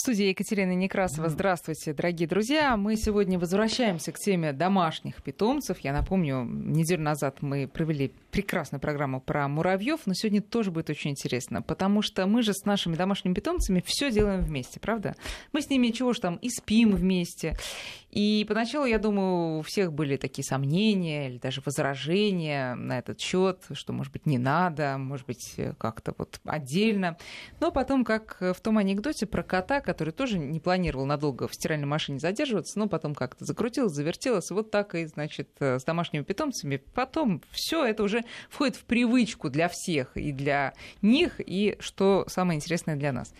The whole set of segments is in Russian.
В студии Екатерина Некрасова. Здравствуйте, дорогие друзья. Мы сегодня возвращаемся к теме домашних питомцев. Я напомню, неделю назад мы провели прекрасную программу про муравьев, но сегодня тоже будет очень интересно, потому что мы же с нашими домашними питомцами все делаем вместе, правда? Мы с ними чего ж там и спим вместе. И поначалу, я думаю, у всех были такие сомнения или даже возражения на этот счет, что, может быть, не надо, может быть, как-то вот отдельно. Но потом, как в том анекдоте про кота, который тоже не планировал надолго в стиральной машине задерживаться, но потом как-то закрутилось, завертелось, вот так и, значит, с домашними питомцами. Потом все это уже входит в привычку для всех, и для них, и, что самое интересное, для нас.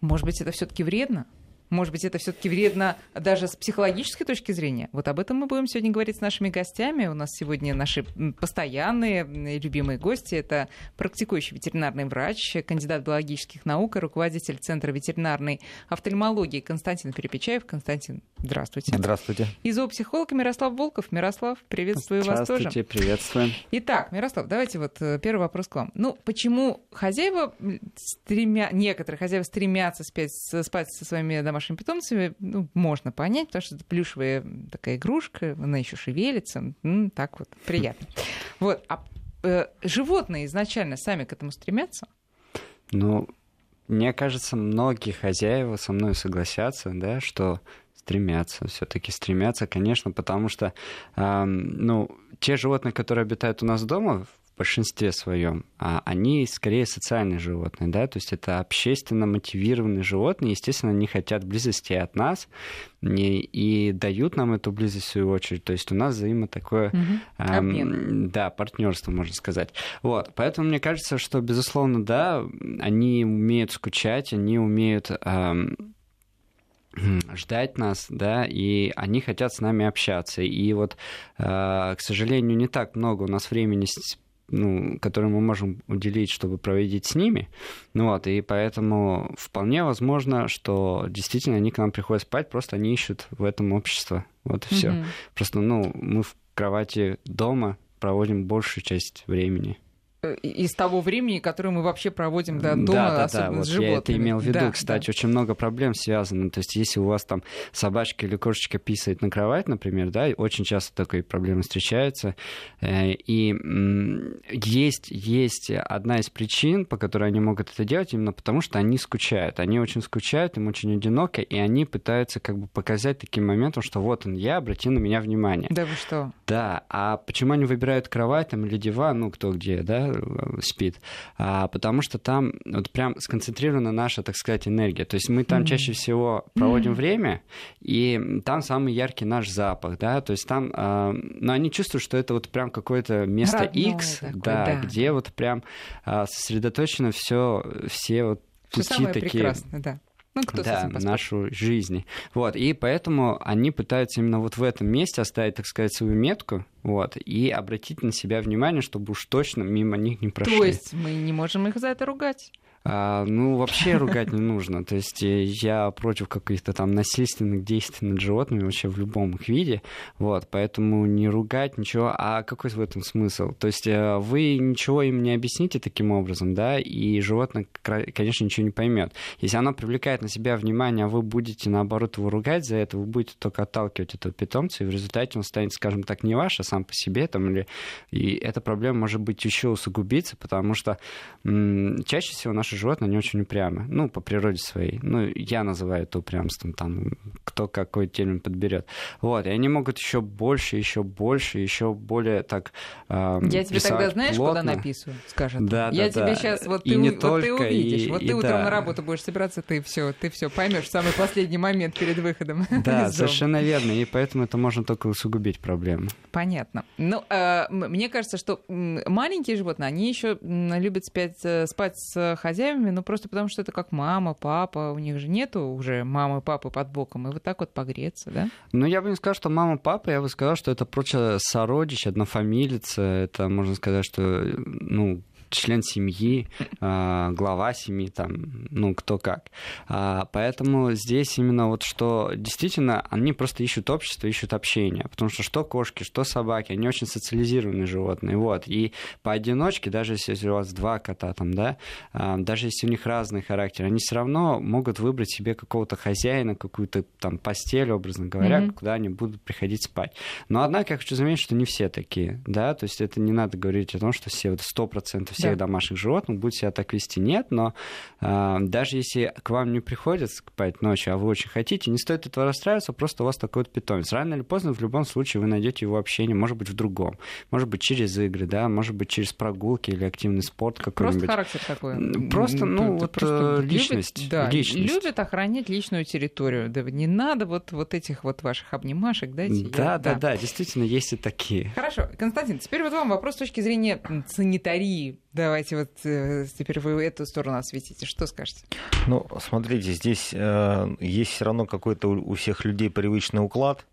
Может быть, это все-таки вредно? Может быть, это все-таки вредно даже с психологической точки зрения? Вот об этом мы будем сегодня говорить с нашими гостями. У нас сегодня наши постоянные любимые гости. Это практикующий ветеринарный врач, кандидат биологических наук и руководитель Центра ветеринарной офтальмологии Константин Перепечаев. Константин, здравствуйте. Здравствуйте. И зоопсихолог Мирослав Волков. Мирослав, приветствую вас тоже. Здравствуйте, приветствуем. Итак, Мирослав, давайте вот э, первый вопрос к вам. Ну, почему хозяева стремя... некоторые хозяева стремятся спать, спать со своими домашними домашними питомцами, ну, можно понять, потому что это плюшевая такая игрушка, она еще шевелится, ну, так вот, приятно. Вот, а э, животные изначально сами к этому стремятся? Ну, мне кажется, многие хозяева со мной согласятся, да, что стремятся, все-таки стремятся, конечно, потому что, э, ну, те животные, которые обитают у нас дома, большинстве своем, а они скорее социальные животные, да, то есть это общественно мотивированные животные, естественно, они хотят близости от нас и, и дают нам эту близость в свою очередь, то есть у нас взаимо такое, угу. эм, да, партнерство, можно сказать. Вот, поэтому мне кажется, что, безусловно, да, они умеют скучать, они умеют... Эм, ждать нас, да, и они хотят с нами общаться. И вот, э, к сожалению, не так много у нас времени ну, которые мы можем уделить, чтобы проводить с ними. Ну, вот, и поэтому вполне возможно, что действительно они к нам приходят спать, просто они ищут в этом общество. Вот и все. Mm-hmm. Просто, ну, мы в кровати дома проводим большую часть времени. Э, из того времени, которое мы вообще проводим до дома, да, да, особенно да, вот с животными. Я это имел в виду, да, кстати, да. очень много проблем связано. То есть, если у вас там собачка или кошечка писает на кровать, например, да, очень часто такие проблемы встречаются. Э, и есть, есть одна из причин, по которой они могут это делать, именно потому что они скучают. Они очень скучают, им очень одиноко, и они пытаются как бы показать таким моментом, что вот он я, обрати на меня внимание. Да вы что? Да, а почему они выбирают кровать там, или диван, ну, кто где, да, спит, а, потому что там вот прям сконцентрирована наша, так сказать, энергия. То есть мы там mm-hmm. чаще всего проводим mm-hmm. время, и там самый яркий наш запах, да, то есть там, а, но они чувствуют, что это вот прям какое-то место Родное X, такое, да, да, где вот прям а, сосредоточено все, все вот пути такие. прекрасное, да. Ну, кто да, нашу жизнь. Вот, и поэтому они пытаются именно вот в этом месте оставить, так сказать, свою метку, вот, и обратить на себя внимание, чтобы уж точно мимо них не прошли. То есть мы не можем их за это ругать? А, ну, вообще ругать не нужно. То есть э, я против каких-то там насильственных действий над животными вообще в любом их виде. Вот, поэтому не ругать, ничего. А какой в этом смысл? То есть э, вы ничего им не объясните таким образом, да, и животное, конечно, ничего не поймет. Если оно привлекает на себя внимание, а вы будете, наоборот, его ругать за это, вы будете только отталкивать этого питомца, и в результате он станет, скажем так, не ваш, а сам по себе, там, или... и эта проблема может быть еще усугубиться, потому что м- чаще всего наши животные, они очень упрямы, ну, по природе своей. Ну, я называю это упрямством, там, кто какой термин подберет. Вот, и они могут еще больше, еще больше, еще более так э, Я тебе тогда знаешь, плотно. куда написываю, скажет. Да, я да, тебе да. сейчас, вот И ты, не вот только, ты увидишь, и- вот и ты утром да. на работу будешь собираться, ты все, ты все поймешь в самый последний момент перед выходом. Да, совершенно верно, и поэтому это можно только усугубить проблему. Понятно. Ну, э, м- мне кажется, что маленькие животные, они еще любят спать, э, спать с хозяевами, ну просто потому что это как мама, папа, у них же нету уже мамы, папы под боком, и вот так вот погреться, да? Ну, я бы не сказал, что мама, папа, я бы сказал, что это просто сородич, однофамилец, это можно сказать, что, ну, член семьи, а, глава семьи, там, ну, кто как. А, поэтому здесь именно вот что действительно они просто ищут общество, ищут общение, потому что что кошки, что собаки, они очень социализированные животные, вот, и поодиночке, даже если у вас два кота там, да, а, даже если у них разный характер, они все равно могут выбрать себе какого-то хозяина, какую-то там постель, образно говоря, mm-hmm. куда они будут приходить спать. Но, однако, я хочу заметить, что не все такие, да, то есть это не надо говорить о том, что все, вот 100% всех да. домашних животных будут себя так вести. Нет, но э, даже если к вам не приходят спать ночью, а вы очень хотите, не стоит этого расстраиваться, просто у вас такой вот питомец. Рано или поздно, в любом случае, вы найдете его общение, может быть, в другом. Может быть, через игры, да, может быть, через прогулки или активный спорт какой-нибудь. Просто характер такой. Просто, ну, вот просто э, личность. Любит, да, личность. любит охранять личную территорию. Да не надо вот, вот этих вот ваших обнимашек, дайте. Да, я, да, да, да, действительно, есть и такие. Хорошо, Константин, теперь вот вам вопрос с точки зрения санитарии. Давайте вот э, теперь вы эту сторону осветите. Что скажете? Ну, смотрите, здесь э, есть все равно какой-то у, у всех людей привычный уклад.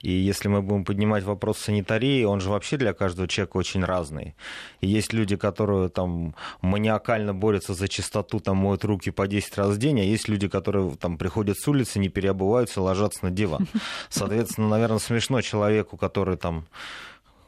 И если мы будем поднимать вопрос санитарии, он же вообще для каждого человека очень разный. И есть люди, которые там маниакально борются за чистоту, там моют руки по 10 раз в день, а есть люди, которые там приходят с улицы, не переобуваются, ложатся на диван. Соответственно, наверное, смешно человеку, который там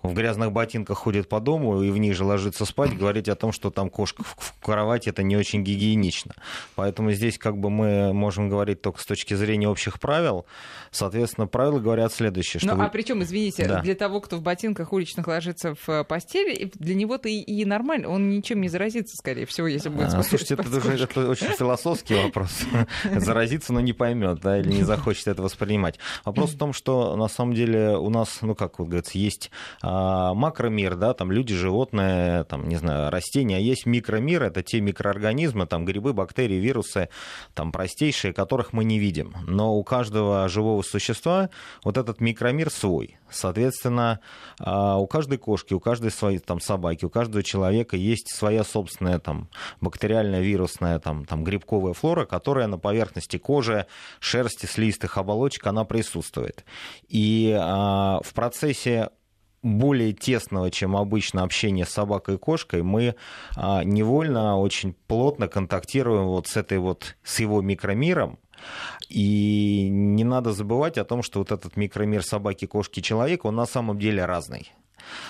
в грязных ботинках ходит по дому и в них же ложится спать, говорить о том, что там кошка в кровати, это не очень гигиенично. Поэтому здесь как бы мы можем говорить только с точки зрения общих правил. Соответственно, правила говорят следующее. Что ну, вы... а причем, извините, да. для того, кто в ботинках уличных ложится в э, постели, для него-то и, и нормально, он ничем не заразится, скорее всего, если будет. А, слушайте, это, уже, это очень философский вопрос. Заразиться, но не поймет, да, или не захочет это воспринимать. Вопрос в том, что на самом деле у нас, ну, как вот говорится, есть а, макромир, да, там люди, животные, там, не знаю, растения, а есть микромир, это те микроорганизмы, там грибы, бактерии, вирусы, там простейшие, которых мы не видим. Но у каждого живого существа вот этот микромир свой. Соответственно, а, у каждой кошки, у каждой своей там, собаки, у каждого человека есть своя собственная там, бактериальная, вирусная, там, там, грибковая флора, которая на поверхности кожи, шерсти, слизистых оболочек, она присутствует. И а, в процессе более тесного, чем обычно общение с собакой и кошкой, мы а, невольно очень плотно контактируем вот с этой вот, с его микромиром, и не надо забывать о том, что вот этот микромир собаки, кошки, человека, он на самом деле разный.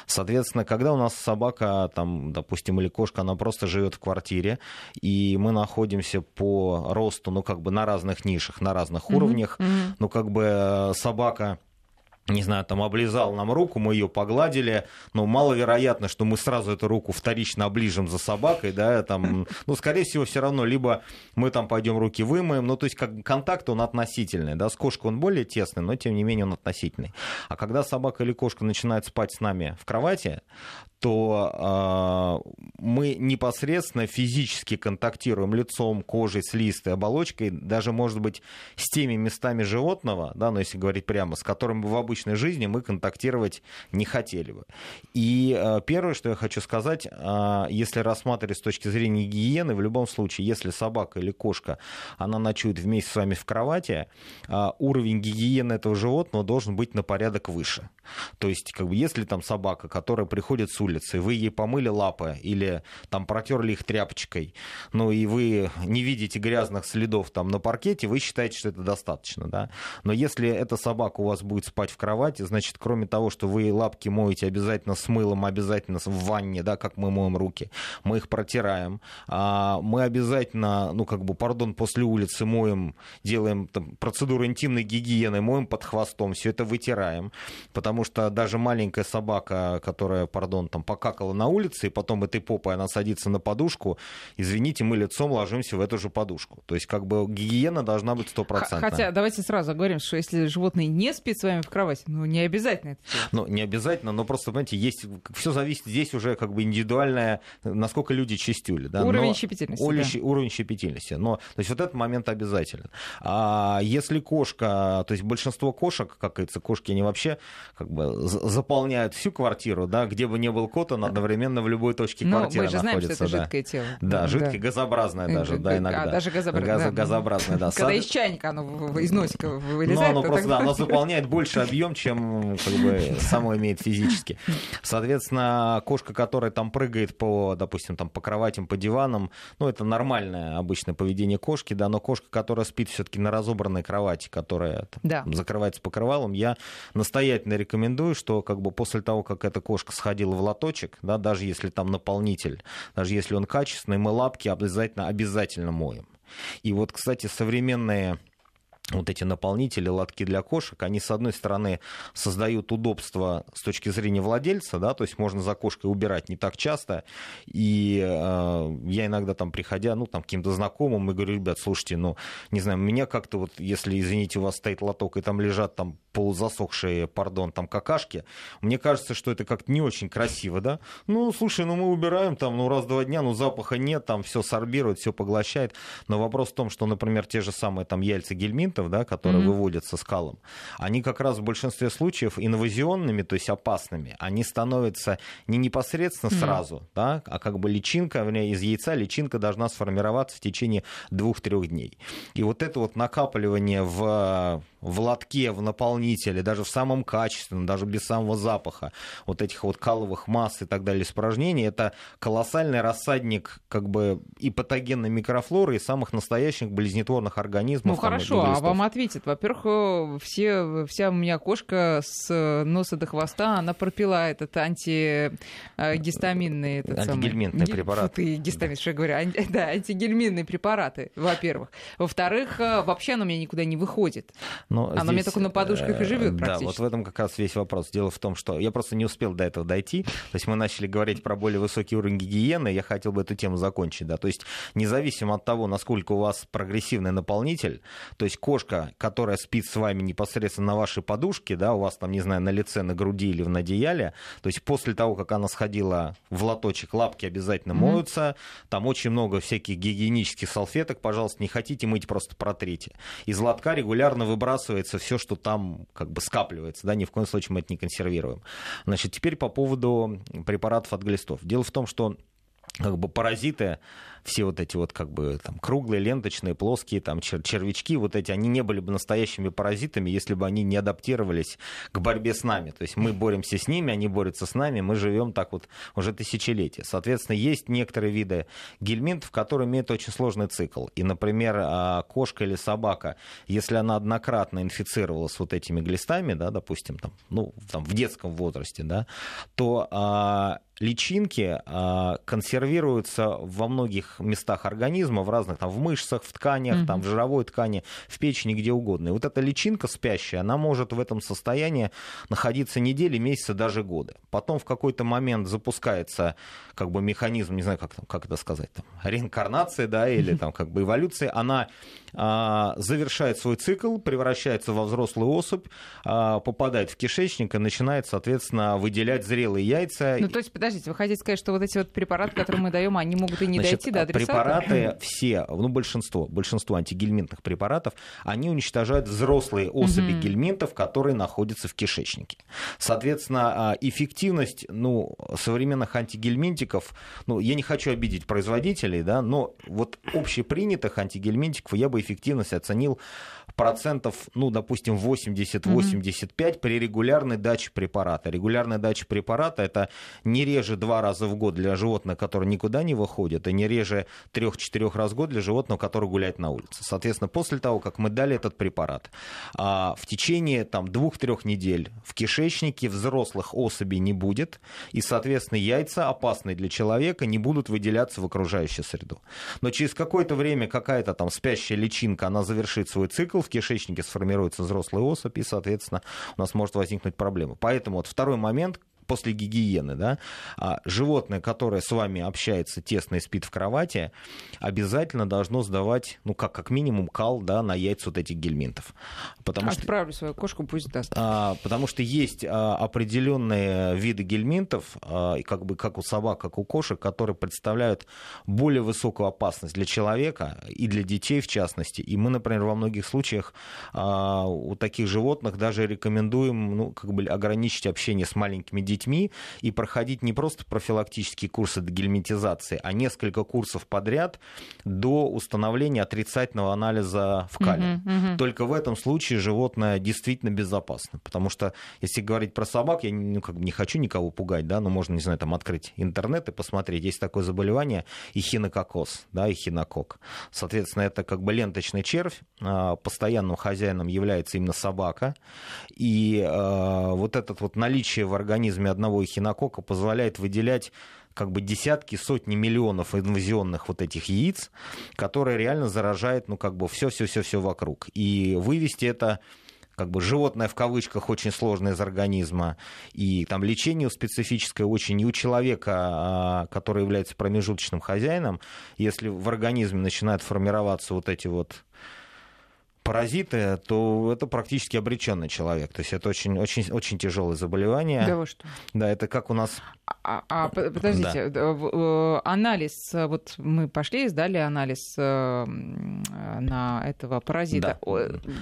Соответственно, когда у нас собака, там, допустим, или кошка, она просто живет в квартире, и мы находимся по росту, ну, как бы на разных нишах, на разных mm-hmm. уровнях, mm-hmm. ну, как бы э, собака не знаю, там облизал нам руку, мы ее погладили, но маловероятно, что мы сразу эту руку вторично оближем за собакой, да, там, ну, скорее всего, все равно, либо мы там пойдем руки вымоем, ну, то есть как контакт, он относительный, да, с кошкой он более тесный, но, тем не менее, он относительный. А когда собака или кошка начинает спать с нами в кровати, то э, мы непосредственно физически контактируем лицом, кожей, слизистой оболочкой, даже, может быть, с теми местами животного, да, ну, если говорить прямо, с которыми в обычной жизни мы контактировать не хотели бы. И э, первое, что я хочу сказать, э, если рассматривать с точки зрения гигиены, в любом случае, если собака или кошка, она ночует вместе с вами в кровати, э, уровень гигиены этого животного должен быть на порядок выше. То есть, как бы, если там собака, которая приходит с улицы, улице, вы ей помыли лапы или там протерли их тряпочкой, ну и вы не видите грязных следов там на паркете, вы считаете, что это достаточно, да. Но если эта собака у вас будет спать в кровати, значит, кроме того, что вы лапки моете обязательно с мылом, обязательно в ванне, да, как мы моем руки, мы их протираем, а мы обязательно, ну как бы, пардон, после улицы моем, делаем там, процедуру интимной гигиены, моем под хвостом, все это вытираем, потому что даже маленькая собака, которая, пардон, там там покакала на улице, и потом этой попой она садится на подушку, извините, мы лицом ложимся в эту же подушку. То есть как бы гигиена должна быть стопроцентная. Хотя давайте сразу говорим, что если животное не спит с вами в кровати, ну не обязательно это. Ну не обязательно, но просто, понимаете, есть, все зависит здесь уже как бы индивидуальное, насколько люди чистюли. Да? Уровень но, щепетильности. Уровень, да. уровень щепетильности. Но, то есть вот этот момент обязателен. А если кошка, то есть большинство кошек, как говорится, кошки, они вообще как бы заполняют всю квартиру, да, где бы не был Коттон одновременно в любой точке Но квартиры мы же знаем, находится. что это да. жидкое тело. Да, жидкое, газообразное даже, да, иногда. А, даже газообразное. Газо- да. газообразное, да. Когда из чайника оно из носика Ну, вылезает. оно то просто, да, оно заполняет больше объем, чем как бы само имеет физически. Соответственно, кошка, которая там прыгает по, допустим, там по кроватям, по диванам, ну, это нормальное обычное поведение кошки, да, но кошка, которая спит все-таки на разобранной кровати, которая там, Да. закрывается покрывалом, я настоятельно рекомендую, что как бы после того, как эта кошка сходила в лоточек, да, даже если там наполнитель, даже если он качественный, мы лапки обязательно, обязательно моем. И вот, кстати, современные вот эти наполнители, лотки для кошек, они, с одной стороны, создают удобство с точки зрения владельца, да, то есть можно за кошкой убирать не так часто, и э, я иногда там, приходя, ну, там, каким-то знакомым, и говорю, ребят, слушайте, ну, не знаю, меня как-то вот, если, извините, у вас стоит лоток, и там лежат там полузасохшие, пардон, там какашки, мне кажется, что это как-то не очень красиво, да, ну, слушай, ну, мы убираем там, ну, раз-два дня, ну, запаха нет, там все сорбирует, все поглощает, но вопрос в том, что, например, те же самые там яйца гельминтов, да, которые Мгм. выводятся скалом, они как раз в большинстве случаев инвазионными, то есть опасными, они становятся не непосредственно Мгм. сразу, да, а как бы личинка, вернее, из яйца личинка должна сформироваться в течение двух-трех дней. И вот это вот накапливание в, в лотке, в наполнителе, даже в самом качественном, даже без самого запаха, вот этих вот каловых масс и так далее, испражнений, это колоссальный рассадник как бы и патогенной микрофлоры, и самых настоящих болезнетворных организмов. Ну там, хорошо, а вам ответят. Во-первых, э, все, вся у меня кошка с э, носа до хвоста, она пропила этот антигистаминный... Этот Антигельминтный самый, препарат. Ты гистамин, что я говорю? Ан- Да, антигельминные препараты, во-первых. Во-вторых, э, вообще оно у меня никуда не выходит. Но Она у меня только на подушках и живет э, Да, практически. вот в этом как раз весь вопрос. Дело в том, что я просто не успел до этого дойти. То есть мы начали говорить про более высокий уровень гигиены, я хотел бы эту тему закончить. Да. То есть независимо от того, насколько у вас прогрессивный наполнитель, то есть кошка, которая спит с вами непосредственно на вашей подушке, да, у вас там, не знаю, на лице, на груди или в одеяле, то есть после того, как она сходила в лоточек, лапки обязательно Мгм. моются, там очень много всяких гигиенических салфеток, пожалуйста, не хотите мыть, просто протрите. Из лотка регулярно выбрасывается все, что там как бы скапливается, да, ни в коем случае мы это не консервируем. Значит, теперь по поводу препаратов от глистов. Дело в том, что как бы паразиты, все вот эти вот как бы там круглые, ленточные, плоские, там чер- червячки, вот эти, они не были бы настоящими паразитами, если бы они не адаптировались к борьбе с нами. То есть мы боремся с ними, они борются с нами, мы живем так вот уже тысячелетия. Соответственно, есть некоторые виды гельминтов, которые имеют очень сложный цикл. И, например, а, кошка или собака, если она однократно инфицировалась вот этими глистами, да, допустим, там, ну, там, в детском возрасте, да, то а, личинки а, консервируются во многих местах организма, в разных, там, в мышцах, в тканях, Мгм. там, в жировой ткани, в печени, где угодно. И вот эта личинка спящая, она может в этом состоянии находиться недели, месяцы, даже годы. Потом в какой-то момент запускается как бы механизм, не знаю, как, там, как это сказать, там, реинкарнации, да, или там как бы эволюции, она а, завершает свой цикл, превращается во взрослую особь, а, попадает в кишечник и начинает, соответственно, выделять зрелые яйца. Ну, то есть, подождите, вы хотите сказать, что вот эти вот препараты, которые мы даем, они могут и не Значит, дойти до адресата? Препараты все, ну, большинство, большинство антигельминтных препаратов, они уничтожают взрослые особи Мгм. гельминтов, которые находятся в кишечнике. Соответственно, а, эффективность, ну, современных антигельминтиков, ну, я не хочу обидеть производителей, да, но вот общепринятых антигельминтиков я бы эффективность оценил процентов, ну, допустим, 80-85 при регулярной даче препарата. Регулярная дача препарата это не реже два раза в год для животных, которые никуда не выходят, и не реже трех-четырех раз в год для животного, который гуляет на улице. Соответственно, после того, как мы дали этот препарат, а, в течение там двух-трех недель в кишечнике взрослых особей не будет, и, соответственно, яйца, опасные для человека, не будут выделяться в окружающую среду. Но через какое-то время какая-то там спящая личинка, она завершит свой цикл, в кишечнике сформируется взрослая особь, и, соответственно, у нас может возникнуть проблема. Поэтому вот второй момент, после гигиены, да, а, животное, которое с вами общается тесно и спит в кровати, обязательно должно сдавать, ну, как, как минимум, кал, да, на яйца вот этих гельминтов. Потому что Отправлю свою кошку, пусть даст. а, потому что есть а, определенные виды гельминтов, а, и как бы как у собак, как у кошек, которые представляют более высокую опасность для человека и для детей в частности. И мы, например, во многих случаях а, у таких животных даже рекомендуем ну, как бы ограничить общение с маленькими детьми детьми и проходить не просто профилактические курсы дегельминтизации, а несколько курсов подряд до установления отрицательного анализа в калий. Угу, угу. Только в этом случае животное действительно безопасно. Потому что, если говорить про собак, я ну, как бы не хочу никого пугать, да, но можно, не знаю, там открыть интернет и посмотреть. Есть такое заболевание эхинококоз, да, эхинокок. Соответственно, это как бы ленточный червь, а, постоянным хозяином является именно собака. И э, вот это вот наличие в организме одного эхинокока позволяет выделять как бы десятки, сотни миллионов инвазионных вот этих яиц, которые реально заражают, ну, как бы все-все-все-все вокруг. И вывести это как бы животное в кавычках очень сложное из организма, и там лечение специфическое очень и у человека, а, который является промежуточным хозяином, если в организме начинают формироваться вот эти вот паразиты, то это практически обреченный человек. То есть это очень, очень, очень тяжелое заболевание. Да вы что? Да, это как у нас... А, а подождите, да. Э, анализ, э, вот мы пошли и сдали анализ э, на этого паразита. Да.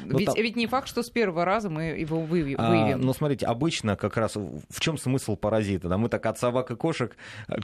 Ну, ведь, там... ведь не факт, что с первого раза мы его выявим. А, ну, смотрите, обычно как раз в чем смысл паразита? Да, мы так от собак и кошек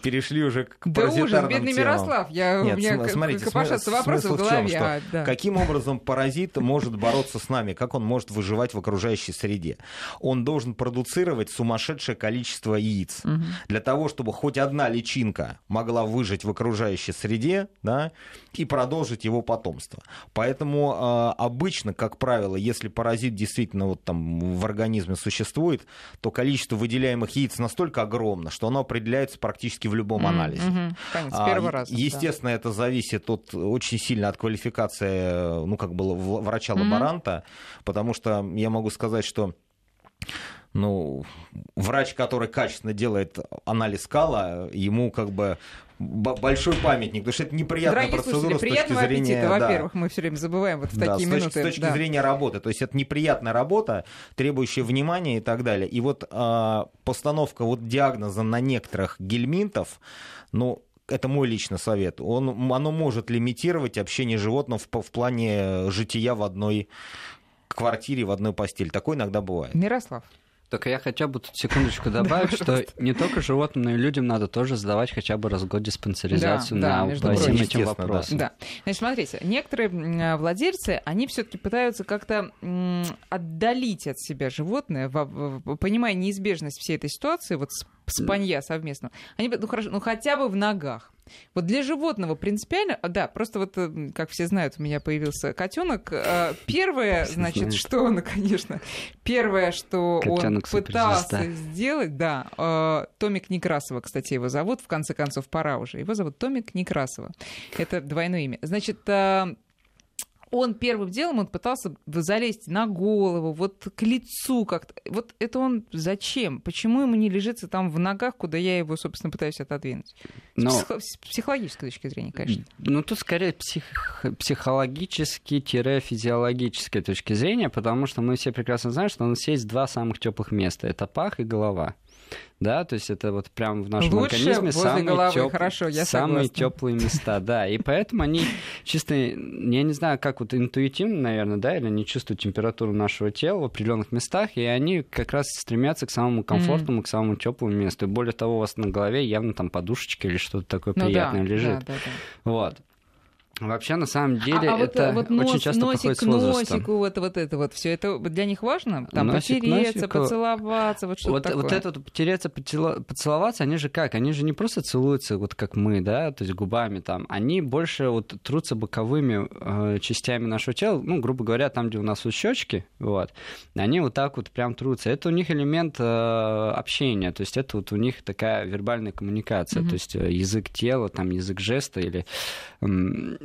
перешли уже к да паразитарным ужас, бедный темам. Мирослав, я, Нет, у меня смотрите, копошатся вопросы в голове. В чем, а, да. Каким образом паразит может бороться с нами, как он может выживать в окружающей среде. Он должен продуцировать сумасшедшее количество яиц. Угу. Для того, чтобы хоть одна личинка могла выжить в окружающей среде да, и продолжить его потомство. Поэтому э, обычно, как правило, если паразит действительно вот там в организме существует, то количество выделяемых яиц настолько огромно, что оно определяется практически в любом анализе. Угу. Конечно, с первого а, раза. Естественно, да. это зависит от, очень сильно от квалификации ну, как бы врача-лаборанта, лаборанта, потому что я могу сказать, что ну, врач, который качественно делает анализ кала, ему как бы большой памятник, потому что это неприятная Дорогие процедура с точки зрения... Аппетита, во-первых, мы все время забываем вот в да, такие с минуты. С точки да. зрения работы, то есть это неприятная работа, требующая внимания и так далее. И вот э, постановка вот диагноза на некоторых гельминтов, ну, это мой личный совет, он, оно может лимитировать общение животного в, в плане жития в одной квартире, в одной постели. Такое иногда бывает. Мирослав. Только я хотя бы тут секундочку добавить, что не только животным, но и людям надо тоже сдавать хотя бы раз в год диспансеризацию на всем этим вопросам. Да. Значит, смотрите, некоторые владельцы, они все-таки пытаются как-то отдалить от себя животное, понимая неизбежность всей этой ситуации, вот спанья совместно. Они, ну хорошо, ну хотя бы в ногах. Вот для животного принципиально, да, просто вот, э, как все знают, у меня появился котенок. Э, первое, значит, что он, конечно, первое, что Котенок он пытался сделать, да, э, Томик Некрасова, кстати, его зовут, в конце концов, пора уже. Его зовут Томик Некрасова. Это двойное имя. Значит, он первым делом он пытался залезть на голову, вот к лицу как-то. Вот это он зачем? Почему ему не лежится там в ногах, куда я его, собственно, пытаюсь отодвинуть? Но... С, психо- с психологической точки зрения, конечно. Ну, тут скорее псих... психологически-физиологической точки зрения, потому что мы все прекрасно знаем, что у нас есть два самых теплых места. Это пах и голова да, то есть это вот прям в нашем Лучше организме самые. Теп... Хорошо, я самые теплые места, да, и поэтому они чисто, я не знаю, как вот интуитивно, наверное, да, или они чувствуют температуру нашего тела в определенных местах, и они как раз стремятся к самому комфортному, mm-hmm. к самому теплому месту. И более того, у вас на голове явно там подушечка или что-то такое ну, приятное да, лежит. Да, да, да. Вот. Вообще, на самом деле, а, а это вот, вот очень часто носик проходит возрастом. носику, вот, вот это вот все, это для них важно? Там носик, потереться, носику... поцеловаться, вот что-то вот, такое. Вот это вот потереться, поцеловаться, они же как? Они же не просто целуются, вот как мы, да, то есть губами там. Они больше вот трутся боковыми э, частями нашего тела, ну, грубо говоря, там, где у нас вот щечки, вот, они вот так вот прям трутся. Это у них элемент э, общения, то есть это вот у них такая вербальная коммуникация, mm-hmm. то есть э, язык тела, там язык жеста или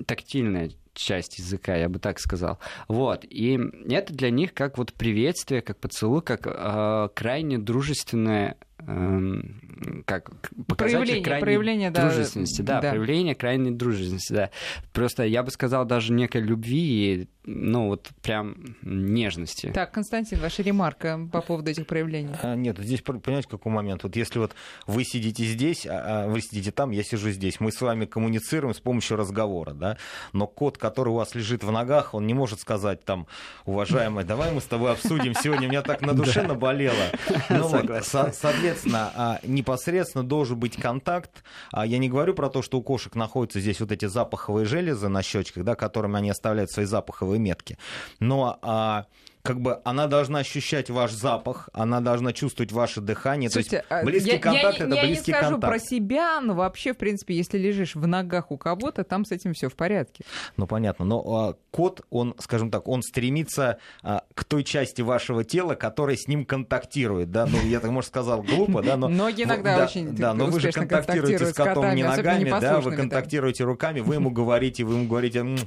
тактильная часть языка, я бы так сказал. Вот. И это для них как вот приветствие, как поцелуй, как э, крайне дружественное Эм, как проявление, крайней проявление, дружественности, да, да, да, проявление крайней дружественности, да. Просто я бы сказал даже некой любви и, ну вот прям нежности. Так, Константин, ваша ремарка по поводу этих проявлений? А, нет, здесь понимаете какой момент. Вот если вот вы сидите здесь, а, а вы сидите там, я сижу здесь, мы с вами коммуницируем с помощью разговора, да, но кот, который у вас лежит в ногах, он не может сказать там, уважаемый, давай мы с тобой обсудим сегодня, меня так на душе наболело. Ну вот, соответственно непосредственно, а, непосредственно должен быть контакт. А, я не говорю про то, что у кошек находятся здесь вот эти запаховые железы на щечках, да, которыми они оставляют свои запаховые метки. Но а, как бы она должна ощущать ваш запах, она должна чувствовать ваше дыхание. Слушайте, то есть близкий я, контакт я, это я близкий не скажу контакт. про себя, но вообще, в принципе, если лежишь в ногах у кого-то, там с этим все в порядке. Ну понятно, но а, кот, он, скажем так, он стремится а, к той части вашего тела, которая с ним контактирует, да, ну я так, может, сказал глупо, да, но... Ноги иногда да, очень Да, но вы же контактируете с котом котами, не ногами, да, вы да. контактируете руками, вы ему говорите, вы ему говорите, «М,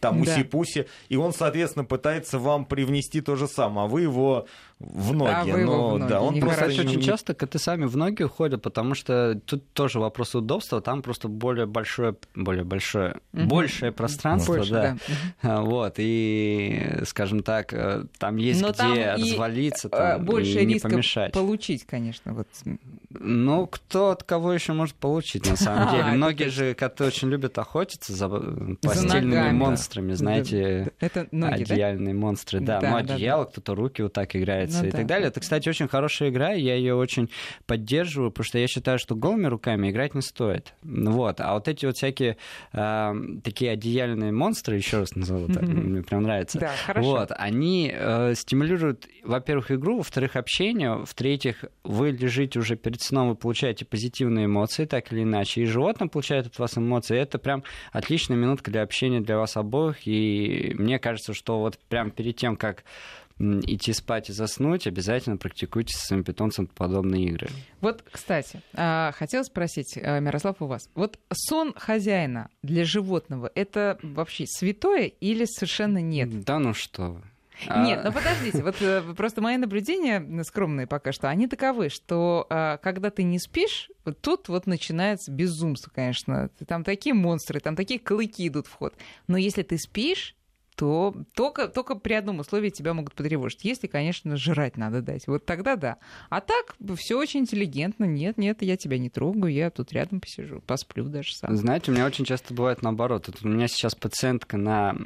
там, уси-пуси, и он, соответственно, пытается вам привнести то же самое, а вы его в ноги. А вы его но, в ноги, да, он просто не- очень часто коты сами в ноги уходят, потому что тут тоже вопрос удобства, там просто более большое, более большое, Мгм. большее пространство, Больше, да. да. А, Вот, и, скажем так, э, там есть Но где там и, развалиться, э, там, больше и не риска помешать. получить, конечно. Вот. Ну, кто от кого еще может получить, на самом А, деле. Многие точно. же коты очень любят охотиться за постельными монстрами, знаете, Это одеяльные монстры. Да, ну, одеяло, кто-то руки вот так играется Ну и да. так далее. Это, кстати, очень хорошая игра, я ее очень поддерживаю, потому что я считаю, что голыми руками играть не стоит. Ну Вот. А вот эти вот всякие э, такие одеяльные монстры, еще раз назову так, мне прям нравится. Да, хорошо. Вот, они э, стимулируют, во-первых, игру, во-вторых, общение, в-третьих, вы лежите уже перед сном, вы получаете позитивные эмоции, так или иначе, и животное получает от вас эмоции. Это прям отличная минутка для общения для вас обоих, и мне кажется, что вот прям перед тем, как идти спать и заснуть, обязательно практикуйте со своим питомцем подобные игры. Вот, кстати, а, хотела спросить, а, Мирослав, у вас. Вот сон хозяина для животного это вообще святое или совершенно нет? Да ну что вы. А, Нет, ну подождите, вот э, просто мои наблюдения скромные пока что, они таковы, что когда ты не спишь, вот тут вот начинается безумство, конечно. Там такие монстры, там такие клыки идут в ход. Но если ты спишь, то только, только при одном условии тебя могут потревожить. Если, конечно, жрать надо дать. Вот тогда да. А так все очень интеллигентно. Нет, нет, я тебя не трогаю, я тут рядом посижу, посплю даже сам. Знаете, у меня очень часто бывает наоборот. Вот у меня сейчас пациентка на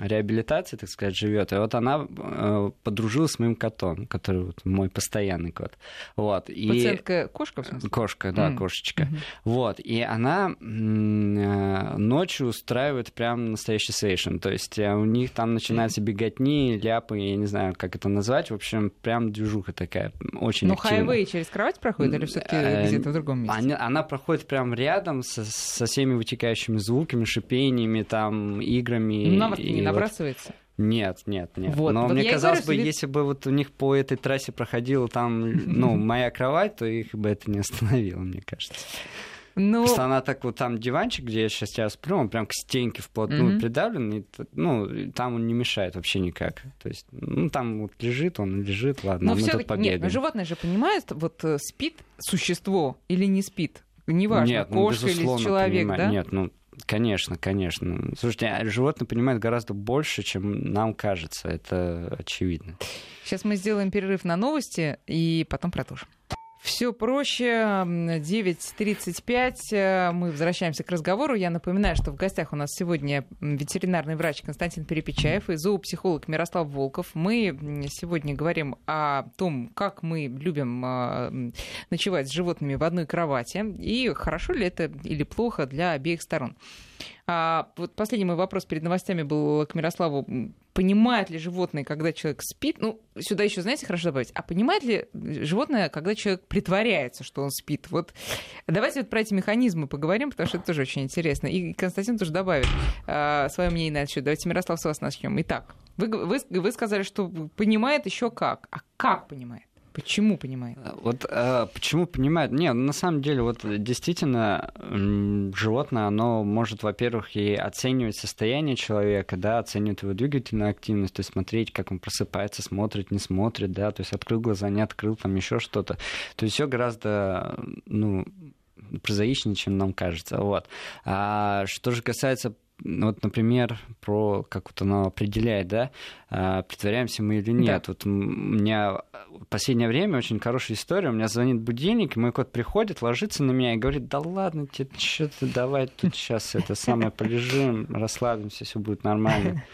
реабилитации, так сказать, живет, и вот она э, подружилась с моим котом, который вот мой постоянный кот. Вот. И... Пациентка кошка, в смысле? Кошка, да, М. кошечка. Мгм. Вот, и она э, ночью устраивает прям настоящий сейшн. То есть э, у них там начинаются беготни, ляпы, я не знаю, как это назвать. В общем, прям движуха такая, очень Ну, хайвей через кровать проходит или все-таки Э, где-то в другом месте? Они- она проходит прям рядом со, со всеми вытекающими звуками, шипениями, там, играми. Ну, на вас и не вот- набрасывается. Нет, нет, нет. Вот, Но вот мне казалось говорю, бы, что если бы вот у них по этой трассе проходила там, ну, моя кровать, то их бы это не остановило, мне кажется. Ну, Потому что она так вот там диванчик, где я сейчас сейчас сплю, он прям к стенке вплотную Мгм. придавлен, и, ну, там он не мешает вообще никак. То есть, ну, там вот лежит, он лежит, ладно, но мы тут побегаем. нет, но животные же понимают, вот э, спит существо или не спит. Неважно, Нет, ну, кошка или человек, понимаю. да? Нет, ну, конечно, конечно. Слушайте, а животные понимают гораздо больше, чем нам кажется. Это очевидно. Сейчас мы сделаем перерыв на новости и потом продолжим. Все проще. М, 9.35. э, Мы возвращаемся к разговору. Я напоминаю, что в гостях у нас сегодня ветеринарный врач Константин Перепечаев и зоопсихолог Мирослав Волков. Мы сегодня говорим о том, как мы любим м, ночевать с животными в одной кровати и хорошо ли это или плохо для обеих сторон. А, вот последний мой вопрос перед новостями был к Мирославу. Понимают ли животные, когда человек спит? Ну, сюда еще, знаете, хорошо добавить. А понимает ли животное, когда человек притворяется, что он спит? Вот давайте вот про эти механизмы поговорим, потому что это тоже очень интересно. И Константин тоже добавит а, свое мнение на этот счет. Давайте, Мирослав, с вас начнем. Итак, вы, вы, вы сказали, что понимает еще как. А как понимает? Почему понимает? Вот э, почему понимают? Не, ну, на самом деле, вот действительно, м, животное, оно может, во-первых, и оценивать состояние человека, да, оценивать его двигательную активность, то есть смотреть, как он просыпается, смотрит, не смотрит, да, то есть открыл глаза, не открыл, там еще что-то. То есть все гораздо, ну, прозаичнее, чем нам кажется. Вот. А что же касается вот, например, про как вот оно определяет, да, а, притворяемся мы или нет. Вот м- у меня в последнее время очень хорошая история. У меня звонит будильник, мой кот приходит, ложится на меня и говорит, да ладно тебе, что ты, давай тут сейчас это самое полежим, расслабимся, все будет нормально.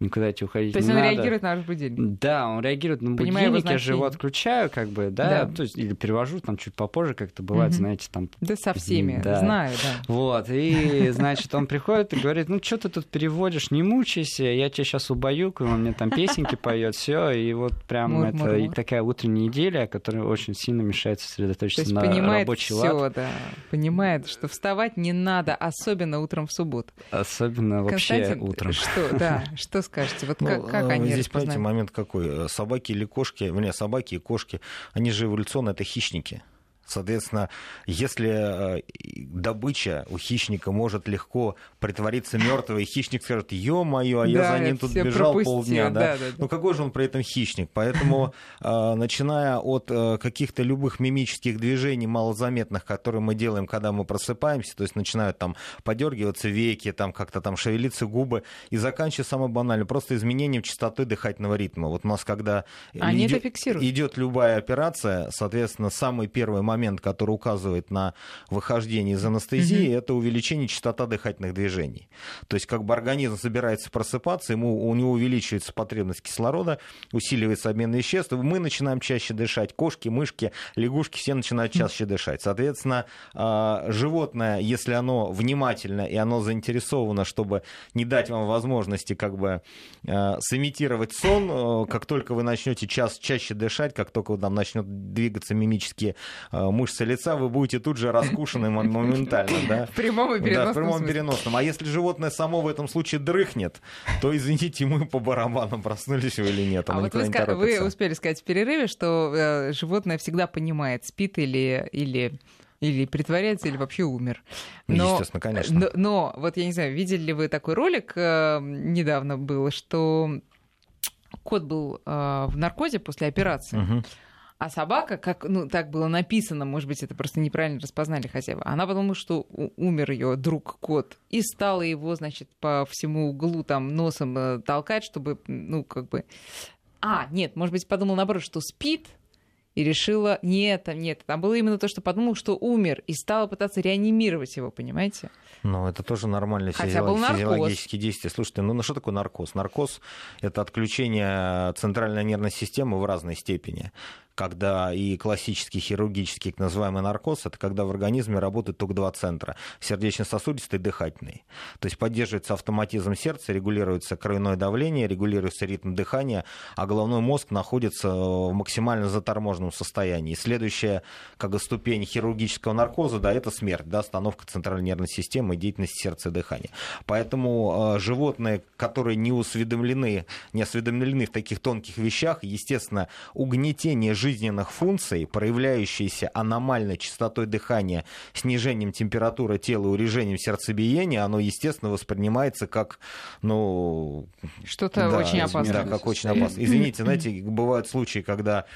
никуда тебе уходить То есть не он надо. реагирует на ваш будильник? Да, он реагирует на Понимаю будильник, я же его отключаю, как бы, да, Да. то есть или перевожу там чуть попозже, как-то бывает, Мгм. знаете, там Да со всеми, Да. знаю, да. вот, и, значит, он приходит и говорит, ну, что ты тут переводишь, не мучайся, я тебя сейчас убаюкаю, он мне там песенки поет, все, и вот прям Мур, это мур, мур. такая утренняя неделя, которая очень сильно мешает То сосредоточиться на понимает рабочий все, лад, да. Понимает, что вставать не надо, особенно утром в субботу. особенно вообще Константин, утром. Что, да, что скажете? Вот Ну, как, как э, они Здесь, понимаете, момент какой. Собаки или кошки, не, собаки и кошки, они же эволюционно это хищники. Соответственно, если э, добыча у хищника может легко притвориться мертвой, хищник скажет, ё-моё, а я Да, за ним тут бежал пропустил, полдня, да? да, да. Ну какой же он при этом хищник? Поэтому, э, начиная от э, каких-то любых мимических движений малозаметных, которые мы делаем, когда мы просыпаемся, то есть начинают там подергиваться веки, там как-то там шевелиться губы, и заканчивая самое банальное, просто изменением частоты дыхательного ритма. Вот у нас, когда идет любая операция, соответственно, самый первый момент, который указывает на выхождение из анестезии, это увеличение частота дыхательных движений. То есть как бы организм собирается просыпаться, ему, у него увеличивается потребность кислорода, усиливается обмен веществ, мы начинаем чаще дышать. Кошки, мышки, лягушки все начинают чаще дышать. Соответственно, а, животное, если оно внимательно и оно заинтересовано, чтобы не дать вам возможности как бы а, сымитировать сон, э, как только вы начнете час чаще дышать, как только там начнет двигаться мимические а, мышцы лица, вы будете тут же раскушены мо- моментально, да? В прямом и Да, в переносном прямом переносном. А если животное само в этом случае дрыхнет, то, извините, мы по барабанам проснулись вы или нет. А оно вот вы, ска- вы успели сказать в перерыве, что э, животное всегда понимает, спит или, или, или притворяется, или вообще умер. Естественно, конечно. Но, но вот я не знаю, видели ли вы такой ролик э, недавно был, что кот был э, в наркозе после операции, Мгм. А собака, как ну так было написано, может быть, это просто неправильно распознали хозяева, она подумала, что умер ее друг кот и стала его, значит, по всему углу там носом э, толкать, чтобы, ну как бы, а нет, может быть, подумала наоборот, что спит. И решила, нет, нет, там было именно то, что подумал, что умер, и стала пытаться реанимировать его, понимаете? Ну, это тоже нормальное Хотя физиолог- физиологические действия. Слушайте, ну, ну что такое наркоз? Наркоз – это отключение центральной нервной системы в разной степени. Когда и классический хирургический, так называемый наркоз, это когда в организме работают только два центра – сердечно-сосудистый и дыхательный. То есть поддерживается автоматизм сердца, регулируется кровяное давление, регулируется ритм дыхания, а головной мозг находится в максимально заторможенном состоянии. Следующая как бы, ступень хирургического наркоза, да, это смерть, да, остановка центральной нервной системы деятельности сердца и дыхания. Поэтому э, животные, которые не осведомлены, не осведомлены в таких тонких вещах, естественно, угнетение жизненных функций, проявляющееся аномальной частотой дыхания, снижением температуры тела, урежением сердцебиения, оно, естественно, воспринимается как, ну, Что-то да, очень опасно. Да, как очень опасно. Извините, знаете, бывают случаи, когда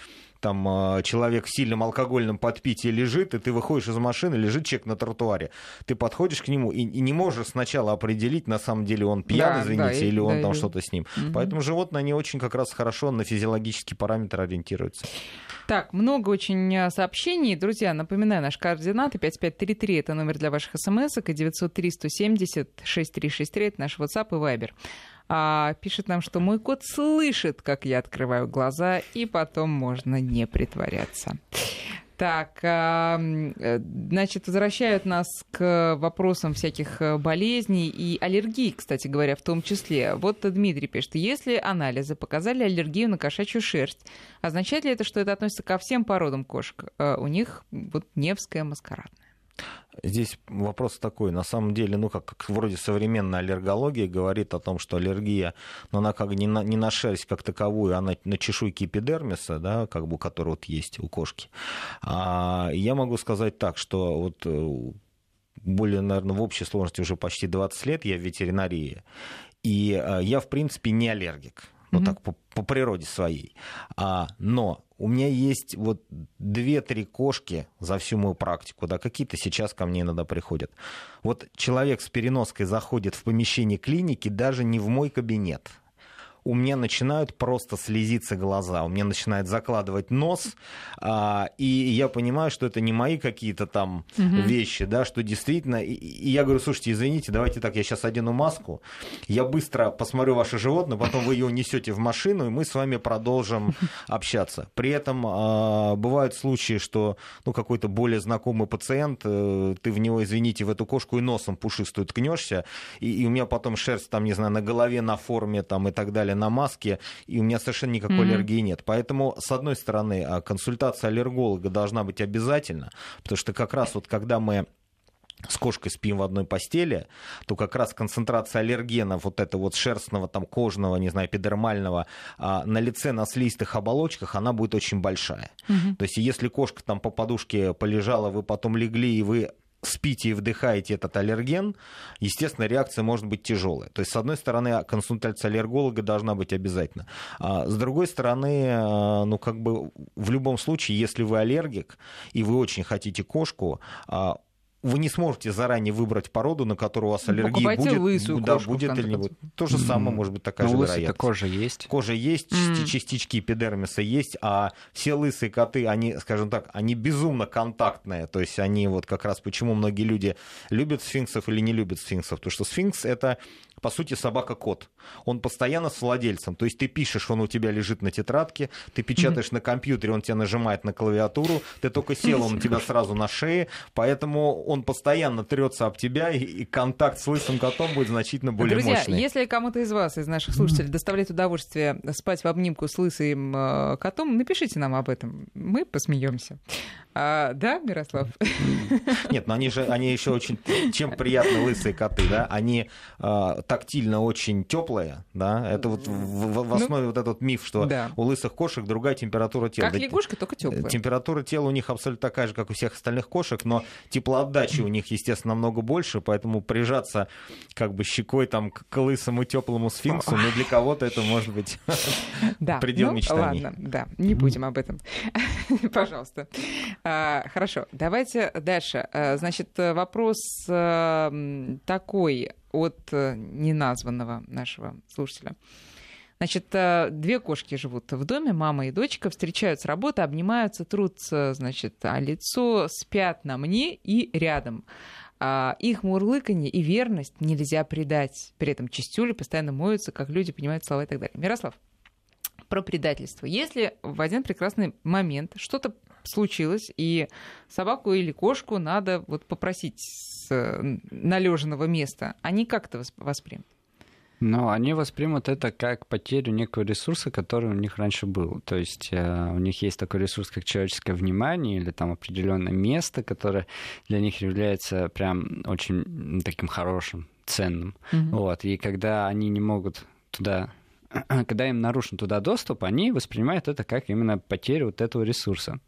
там э, человек в сильном алкогольном подпитии лежит, и ты выходишь из машины, лежит человек на тротуаре. Ты подходишь к нему и, и не можешь сначала определить, на самом деле он пьян, Да, извините, да, или он да, там и- что-то с ним. Мгм. Поэтому животные, они очень как раз хорошо на физиологические параметры ориентируются. Так, много очень а, сообщений. Друзья, напоминаю, наши координаты 5533 это номер для ваших смс и 903 170 6363 это наш WhatsApp и Viber. А, пишет нам, что мой кот слышит, как я открываю глаза, и потом можно не притворяться. Так, а, э, значит, возвращают нас к вопросам всяких э, болезней и аллергий, кстати говоря, в том числе. Вот Дмитрий пишет, если анализы показали аллергию на кошачью шерсть, означает ли это, что это относится ко всем породам кошек? Э, У них вот Невская маскарадная. Здесь вопрос такой, на самом деле, ну, как, как вроде современная аллергология говорит о том, что аллергия, но она как не на, не на шерсть как таковую, а на, на чешуйки эпидермиса, да, как бы, который вот есть у кошки. А, я могу сказать так, что вот э, более, наверное, в общей сложности уже почти 20 лет я в ветеринарии, и э, я, в принципе, не аллергик. Ну, Мгм. так, по, по природе своей. А, но у меня есть вот две-три кошки за всю мою практику, да, какие-то сейчас ко мне иногда приходят. Вот человек с переноской заходит в помещение клиники даже не в мой кабинет. У меня начинают просто слезиться глаза, у меня начинает закладывать нос, а, и я понимаю, что это не мои какие-то там угу. вещи, да, что действительно... И, и я говорю, слушайте, извините, давайте так, я сейчас одену маску, я быстро посмотрю ваше животное, потом вы ее несете в машину, и мы с вами продолжим общаться. При этом а, бывают случаи, что ну, какой-то более знакомый пациент, э, ты в него, извините, в эту кошку и носом пушистую ткнешься, и, и у меня потом шерсть там, не знаю, на голове, на форме там и так далее, на маске, и у меня совершенно никакой mm-hmm. аллергии нет. Поэтому, с одной стороны, а, консультация аллерголога должна быть обязательна, потому что как раз вот когда мы с кошкой спим в одной постели, то как раз концентрация аллергенов, вот этого вот шерстного, там, кожного, не знаю, эпидермального, а, на лице, на слизистых оболочках, она будет очень большая. Угу. То есть если кошка там по подушке полежала, вы потом легли, и вы спите и вдыхаете этот аллерген, естественно, реакция может быть тяжелая. То есть, с одной стороны, консультация аллерголога должна быть обязательно. А с другой стороны, а, ну, как бы в любом случае, если вы аллергик и вы очень хотите кошку, а, вы не сможете заранее выбрать породу, на которую у вас аллергия Покупайте будет, лысую да, кошку, будет или не будет. То же самое может быть такая Но же вероятность. кожа есть. Кожа есть, mm. частички эпидермиса есть, а все лысые коты, они, скажем так, они безумно контактные. То есть они вот как раз почему многие люди любят сфинксов или не любят сфинксов. Потому что сфинкс это по сути, собака-кот. Он постоянно с владельцем. То есть ты пишешь, он у тебя лежит на тетрадке, ты печатаешь mm-hmm. на компьютере, он тебя нажимает на клавиатуру, ты только сел, он у тебя сразу на шее, поэтому он постоянно трется об тебя, и, и контакт с лысым котом будет значительно более Друзья, мощный. если кому-то из вас, из наших слушателей, доставляет удовольствие спать в обнимку с лысым э, котом, напишите нам об этом. Мы посмеемся. А, да, Мирослав? Нет, но они же, они еще очень, чем приятны лысые коты, да? Они э, тактильно очень теплые, да? Это вот в, в, ну, основе ну, вот этот миф, что да. у лысых кошек другая температура тела. Как лягушка, только теплая. Температура тела у них абсолютно такая же, как у всех остальных кошек, но теплоотдачи у них, естественно, намного больше, поэтому прижаться как бы щекой там к лысому теплому сфинксу, ну для кого-то это может быть предел ну, мечтаний. Ладно, да, не будем об этом, пожалуйста. А, хорошо, давайте дальше. А, значит, вопрос а, такой от э, неназванного нашего слушателя. Значит, две кошки живут в доме, мама и дочка, встречаются с работы, обнимаются, трутся, значит, а лицо спят на мне и рядом. А их мурлыканье и верность нельзя предать. При этом чистюли постоянно моются, как люди понимают слова и так далее. Мирослав, про предательство. Если в один прекрасный момент что-то случилось, и собаку или кошку надо вот попросить с належенного места, они как это воспримут? Ну, они воспримут это как потерю некого ресурса, который у них раньше был. То есть э, у них есть такой ресурс, как человеческое внимание или там определенное место, которое для них является прям очень таким хорошим, ценным. Mm-hmm. Вот. И когда они не могут туда когда им нарушен туда доступ, они воспринимают это как именно потерю вот этого ресурса.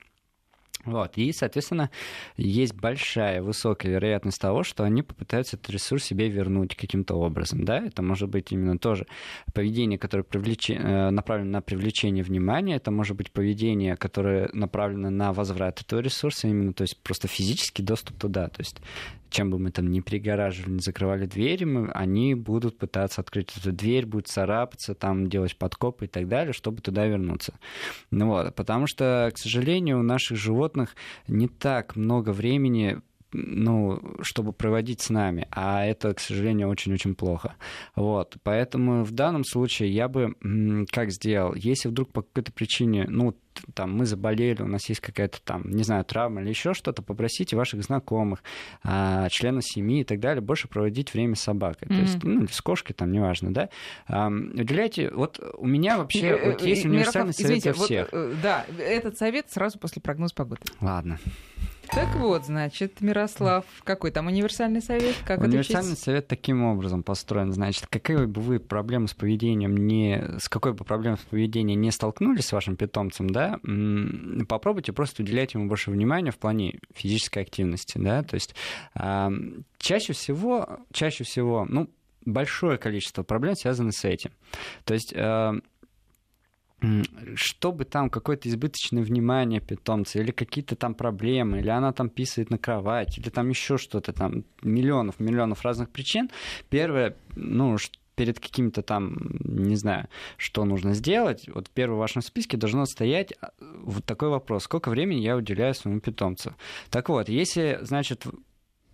Вот. И, соответственно, есть большая, высокая вероятность того, что они попытаются этот ресурс себе вернуть каким-то образом. Да? Это может быть именно тоже поведение, которое привлеч... Э, направлено на привлечение внимания, это может быть поведение, которое направлено на возврат этого ресурса, именно, то есть просто физический доступ туда. То есть чем бы мы там ни перегораживали, не закрывали двери, мы, они будут пытаться открыть эту дверь, будут царапаться, там делать подкопы и так далее, чтобы туда вернуться. Ну, вот, потому что, к сожалению, у наших животных не так много времени ну, чтобы проводить с нами, а это, к сожалению, очень-очень плохо. Вот, поэтому в данном случае я бы как сделал, если вдруг по какой-то причине, ну, там, мы заболели, у нас есть какая-то там, не знаю, травма или еще что-то, попросите ваших знакомых, а, членов семьи и так далее, больше проводить время с собакой. Mm-hmm. То есть, ну, с кошкой там, неважно, да. Уделяйте, вот у меня вообще э, вот есть универсальный совет для всех. Вот, э, да, этот совет сразу после прогноза погоды. Ладно. Так вот, значит, Мирослав, какой там универсальный совет? Как универсальный отучить? совет таким образом построен. Значит, какие бы вы проблемы с поведением не... С какой бы проблемой с поведением не столкнулись с вашим питомцем, да, попробуйте просто уделять ему больше внимания в плане физической активности, да, то есть чаще всего, чаще всего, ну, большое количество проблем связано с этим. То есть чтобы там какое-то избыточное внимание питомца, или какие-то там проблемы, или она там писает на кровать, или там еще что-то, там миллионов, миллионов разных причин. Первое, ну, перед какими-то там, не знаю, что нужно сделать, вот в первом вашем списке должно стоять а, вот такой вопрос. Сколько времени я уделяю своему питомцу? Так вот, если, значит,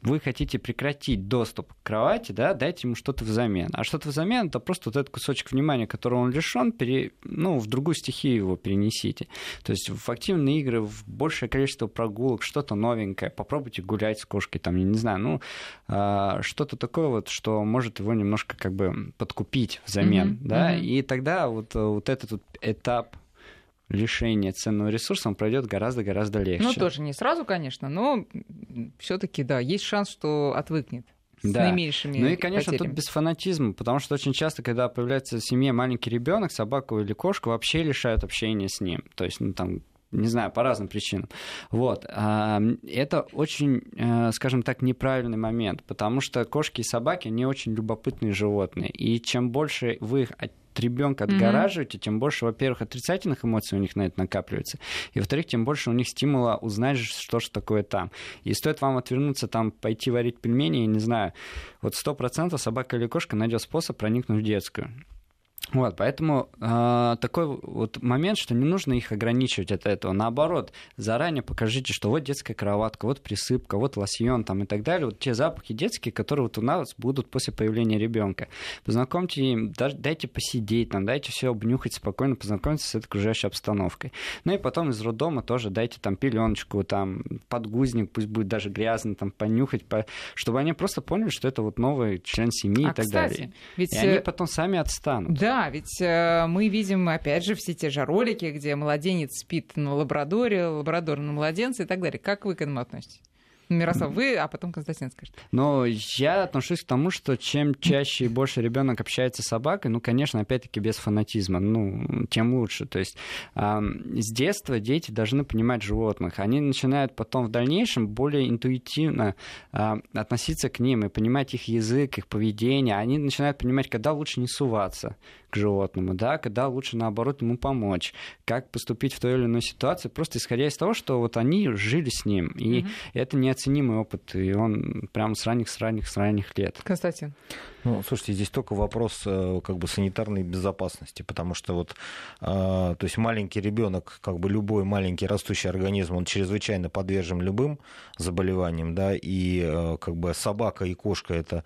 вы хотите прекратить доступ к кровати, да, дайте ему что-то взамен. А что-то взамен, это просто вот этот кусочек внимания, которого он лишен, пере, ну, в другую стихию его перенесите. То есть в активные игры, в большее количество прогулок, что-то новенькое. Попробуйте гулять с кошкой, там, я не знаю, ну, а, что-то такое вот, что может его немножко как бы подкупить взамен, mm-hmm. да, mm-hmm. и тогда вот, вот этот вот этап лишение ценного ресурса, он пройдет гораздо-гораздо легче. Ну, тоже не сразу, конечно, но все-таки, да, есть шанс, что отвыкнет с да. наименьшими Ну и, конечно, потерями. тут без фанатизма, потому что очень часто, когда появляется в семье маленький ребенок, собаку или кошку вообще лишают общения с ним. То есть, ну, там, не знаю, по разным причинам. Вот. Это очень, э, скажем так, неправильный момент, потому что кошки и собаки, они очень любопытные животные. И чем больше вы их ребенка отгораживаете, mm-hmm. тем больше, во-первых, отрицательных эмоций у них на это накапливается, и, во-вторых, тем больше у них стимула узнать, что же такое там. И стоит вам отвернуться, там, пойти варить пельмени, я не знаю, вот сто процентов собака или кошка найдет способ проникнуть в детскую. Вот, поэтому э, такой вот момент, что не нужно их ограничивать от этого. Наоборот, заранее покажите, что вот детская кроватка, вот присыпка, вот лосьон там и так далее. Вот те запахи детские, которые вот у нас будут после появления ребенка. Познакомьте им, дайте посидеть, там, дайте все обнюхать спокойно, познакомиться с этой окружающей обстановкой. Ну и потом из роддома тоже дайте там пеленочку, там подгузник, пусть будет даже грязный, там понюхать, по... чтобы они просто поняли, что это вот новый член семьи а, и так кстати, далее. Ведь... И они потом сами отстанут. Да, да, ведь э, мы видим, опять же, все те же ролики, где младенец спит на лабрадоре, лабрадор на младенце и так далее. Как вы к этому относитесь? Мирослав, вы, а потом Константин скажет. Но я отношусь к тому, что чем чаще и больше ребенок общается с собакой, ну, конечно, опять-таки без фанатизма, ну, тем лучше. То есть э, с детства дети должны понимать животных. Они начинают потом в дальнейшем более интуитивно э, относиться к ним и понимать их язык, их поведение. Они начинают понимать, когда лучше не суваться к животному, да, когда лучше, наоборот, ему помочь, как поступить в той или иной ситуации, просто исходя из того, что вот они жили с ним, и mm-hmm. это неоценимый опыт, и он прямо с ранних, с ранних, с ранних лет. Константин. Ну, слушайте, здесь только вопрос э, как бы санитарной безопасности, потому что вот, э, то есть маленький ребенок, как бы любой маленький растущий организм, он чрезвычайно подвержен любым заболеваниям, да, и э, как бы собака и кошка это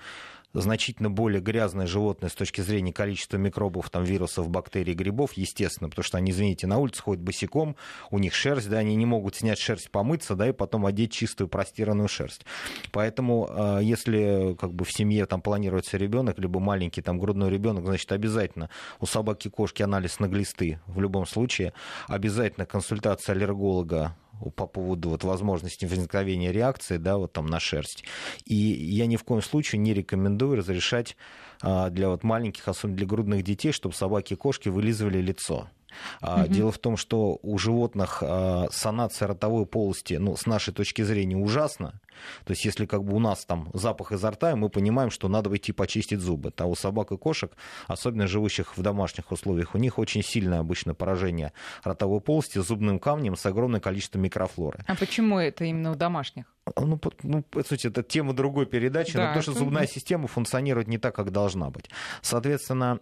значительно более грязное животное с точки зрения количества микробов, там, вирусов, бактерий, грибов, естественно, потому что они, извините, на улице ходят босиком, у них шерсть, да, они не могут снять шерсть, помыться, да, и потом одеть чистую простиранную шерсть. Поэтому, а, если как бы в семье там планируется ребенок, либо маленький там грудной ребенок, значит, обязательно у собаки кошки анализ на глисты в любом случае, обязательно консультация аллерголога по поводу вот возможности возникновения реакции да, вот там на шерсть. И я ни в коем случае не рекомендую разрешать а, для вот маленьких, особенно для грудных детей, чтобы собаки и кошки вылизывали лицо. Угу. Дело в том, что у животных а, санация ротовой полости, ну, с нашей точки зрения, ужасна. То есть, если как бы у нас там запах изо рта, мы понимаем, что надо идти почистить зубы. А у собак и кошек, особенно живущих в домашних условиях, у них очень сильное обычно поражение ротовой полости зубным камнем с огромным количеством микрофлоры. А почему это именно у домашних? Ну, по, ну, по сути, это тема другой передачи, да, но то, что зубная система функционирует не так, как должна быть. Соответственно,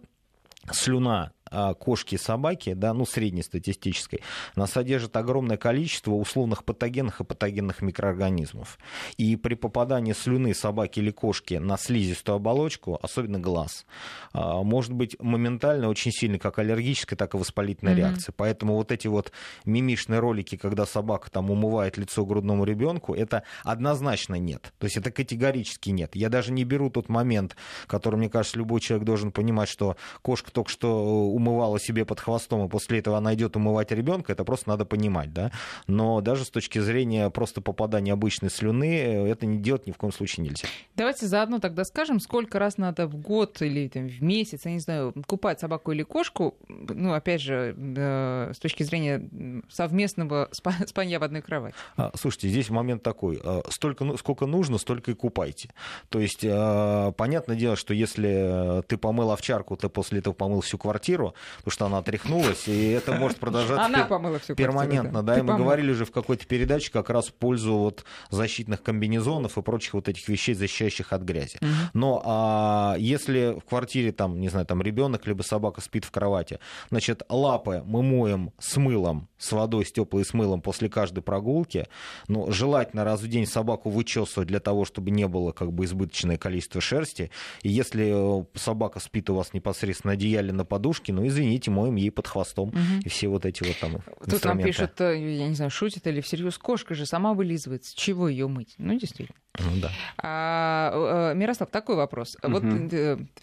слюна а, кошки и собаки, да, ну, среднестатистической, она содержит огромное количество условных патогенных и патогенных микроорганизмов. И при попадании слюны собаки или кошки на слизистую оболочку, особенно глаз, а, может быть моментально очень сильно как аллергическая, так и воспалительная mm-hmm. реакция. Поэтому вот эти вот мимишные ролики, когда собака там умывает лицо грудному ребенку, это однозначно нет. То есть это категорически нет. Я даже не беру тот момент, который, мне кажется, любой человек должен понимать, что кошка только что умывала себе под хвостом, и после этого она идет умывать ребенка, это просто надо понимать, да. Но даже с точки зрения просто попадания обычной слюны, э, это не делать ни в коем случае нельзя. Давайте заодно тогда скажем, сколько раз надо в год или там, в месяц, я не знаю, купать собаку или кошку, ну, опять же, э, с точки зрения совместного спания в одной кровати. А, слушайте, здесь момент такой. А, столько, ну, сколько нужно, столько и купайте. То есть, а, понятное дело, что если ты помыл овчарку, ты после этого помыл всю квартиру, квартиру, потому что она отряхнулась, и это может продолжаться она помыла всю перманентно. да, да, и мы говорили же в какой-то передаче как раз в пользу вот защитных комбинезонов и прочих вот этих вещей, защищающих от грязи. Угу. Но а, если в квартире там, не знаю, там ребенок либо собака спит в кровати, значит, лапы мы моем с мылом, с водой, с теплой с мылом после каждой прогулки. Но желательно раз в день собаку вычесывать для того, чтобы не было как бы избыточное количество шерсти. И если э, собака спит у вас непосредственно на одеяле на подушке, ну извините, моем ей под хвостом угу. и все вот эти вот там Тут нам пишут, э, я не знаю, шутит или всерьез, кошка же сама вылизывается, чего ее мыть? Ну, действительно. Ну, да. а, э, Мирослав, такой вопрос. Угу. Вот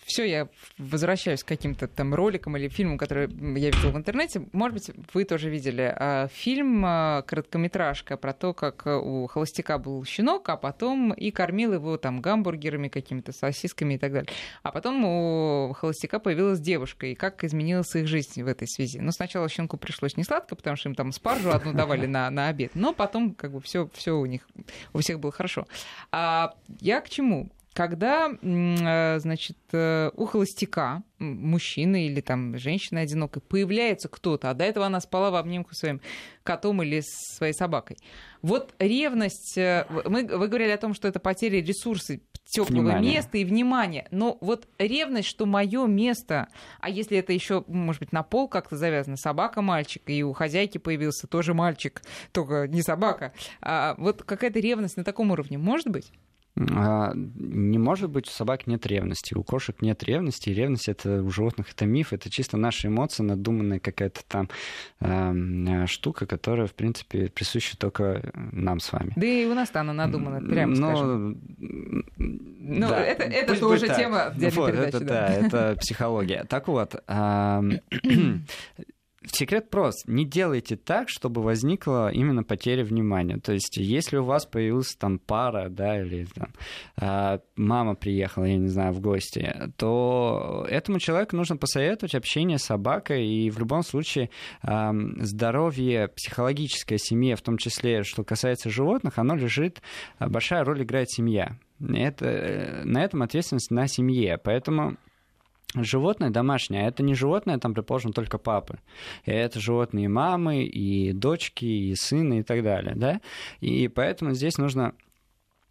все, я возвращаюсь к каким-то там роликам или фильмам, которые я видела в интернете. Может быть, вы тоже видели а, фильм, а, короткометражка про то, как у холостяка был щенок, а потом и кормил его там гамбургерами, какими-то сосисками и так далее. А потом у холостяка появилась девушка, и как изменилась их жизнь в этой связи. Ну, сначала щенку пришлось не сладко, потому что им там спаржу одну давали на, на обед, но потом как бы все все у них, у всех было хорошо. А я к чему? Когда, э, значит, э, у холостяка, мужчины или там женщины одинокой, появляется кто-то, а до этого она спала в обнимку своим котом или своей собакой. Вот ревность, э, мы, вы говорили о том, что это потеря ресурсов, теплого места и внимания. Но вот ревность, что мое место, а если это еще, может быть, на пол как-то завязано, собака мальчик, и у хозяйки появился тоже мальчик, только не собака. А вот какая-то ревность на таком уровне может быть? А, не может быть, у собак нет ревности, у кошек нет ревности, и ревность это у животных это миф, это чисто наши эмоции, надуманная какая-то там э, штука, которая, в принципе, присуща только нам с вами. Да и у нас-то она надумана, прямо Но... скажем. Ну, да. это, это тоже тема отдельной вот, передачи. Это, да. да, это психология. Так вот, Секрет прост. Не делайте так, чтобы возникла именно потеря внимания. То есть, если у вас появилась там пара, да, или там, э, мама приехала, я не знаю, в гости, то этому человеку нужно посоветовать общение с собакой, и в любом случае здоровье психологическое семье, в том числе, что касается животных, оно лежит, большая роль играет семья. Это, э, на этом ответственность на семье. Поэтому Животное домашнее, а это не животное, там, предположим, только папы. Это животные мамы, и дочки, и сыны, и так далее, да? И поэтому здесь нужно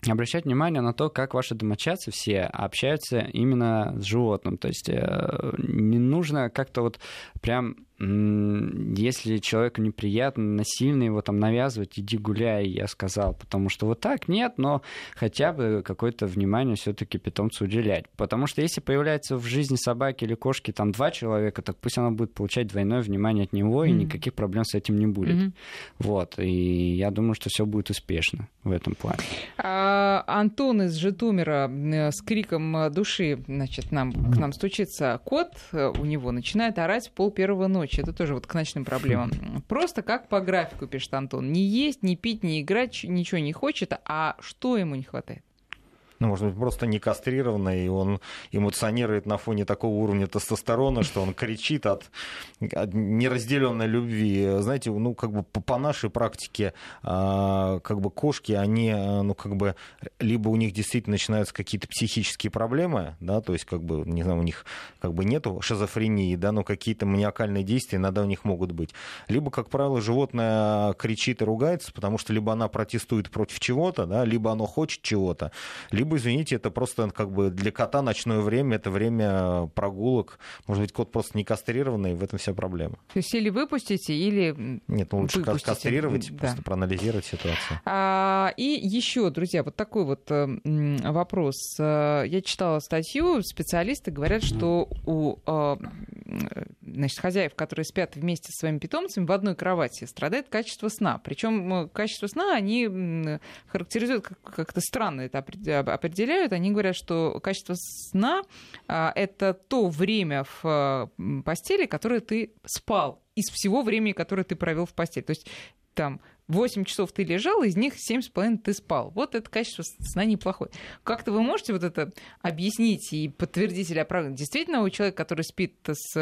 обращать внимание на то, как ваши домочадцы все общаются именно с животным. То есть э, не нужно как-то вот прям если человеку неприятно, насильно его там навязывать, иди гуляй, я сказал. Потому что вот так нет, но хотя бы какое-то внимание все-таки питомцу уделять. Потому что если появляется в жизни собаки или кошки там два человека, так пусть она будет получать двойное внимание от него, mm-hmm. и никаких проблем с этим не будет. Mm-hmm. Вот. И я думаю, что все будет успешно в этом плане. А, Антон из Житомира с криком души, значит, нам, к нам стучится. Кот э, у него начинает орать в пол первого ночи ночи. Это тоже вот к ночным проблемам. Просто как по графику, пишет Антон. Не есть, не пить, не играть, ничего не хочет. А что ему не хватает? Ну, может быть, просто не кастрированный, и он эмоционирует на фоне такого уровня тестостерона, что он кричит от, от неразделенной любви. Знаете, ну, как бы по, по нашей практике, а, как бы кошки, они, ну, как бы, либо у них действительно начинаются какие-то психические проблемы, да, то есть, как бы, не знаю, у них как бы нету шизофрении, да, но какие-то маниакальные действия иногда у них могут быть. Либо, как правило, животное кричит и ругается, потому что либо она протестует против чего-то, да, либо оно хочет чего-то, либо либо, извините, это просто как бы для кота ночное время, это время прогулок. Может быть, кот просто не кастрированный, в этом вся проблема. То есть или выпустите, или Нет, ну лучше выпустите. кастрировать, да. просто проанализировать ситуацию. А, и еще, друзья, вот такой вот э, вопрос. Э, я читала статью, специалисты говорят, что у э, значит, хозяев, которые спят вместе со своими питомцами в одной кровати, страдает качество сна. Причем качество сна они характеризуют как-то странно это определяют, они говорят, что качество сна а, это то время в а, постели, которое ты спал из всего времени, которое ты провел в постели. То есть там 8 часов ты лежал, из них 7,5 ты спал. Вот это качество сна неплохое. Как-то вы можете вот это объяснить и подтвердить или оправдать? Действительно, у человека, который спит с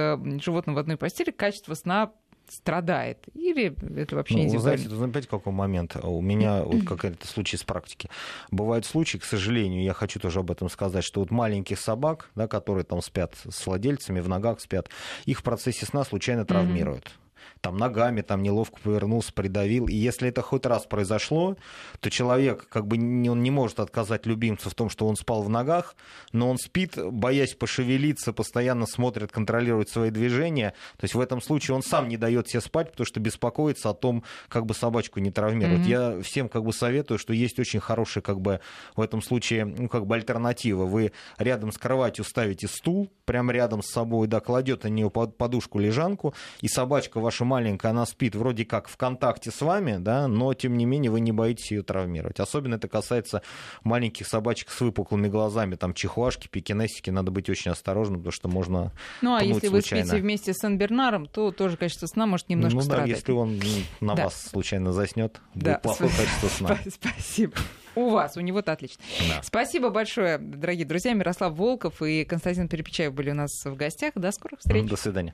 животным в одной постели, качество сна страдает? Или это вообще ну, индивидуально? Вы знаете, какой момент? У меня вот какой-то случай с практики. Бывают случаи, к сожалению, я хочу тоже об этом сказать, что вот маленьких собак, да, которые там спят с владельцами, в ногах спят, их в процессе сна случайно травмируют. Mm-hmm там ногами там неловко повернулся, придавил. И если это хоть раз произошло, то человек как бы не, он не может отказать любимцу в том, что он спал в ногах, но он спит, боясь пошевелиться, постоянно смотрит, контролирует свои движения. То есть в этом случае он сам не дает себе спать, потому что беспокоится о том, как бы собачку не травмировать. Mm-hmm. Я всем как бы советую, что есть очень хорошая как бы в этом случае ну, как бы альтернатива. Вы рядом с кроватью ставите стул, прямо рядом с собой, да, кладет на нее подушку-лежанку, и собачка ваша маленькая, она спит вроде как в контакте с вами, да, но тем не менее вы не боитесь ее травмировать. Особенно это касается маленьких собачек с выпуклыми глазами, там чихуашки, пекинесики, надо быть очень осторожным, потому что можно Ну а если случайно. вы спите вместе с Сен-Бернаром, то тоже качество сна может немножко ну, страдать. да, если он на да. вас случайно заснет, да. будет плохое качество сна. Спасибо. У вас, у него-то отлично. Да. Спасибо большое, дорогие друзья. Мирослав Волков и Константин Перепечаев были у нас в гостях. До скорых встреч. До свидания.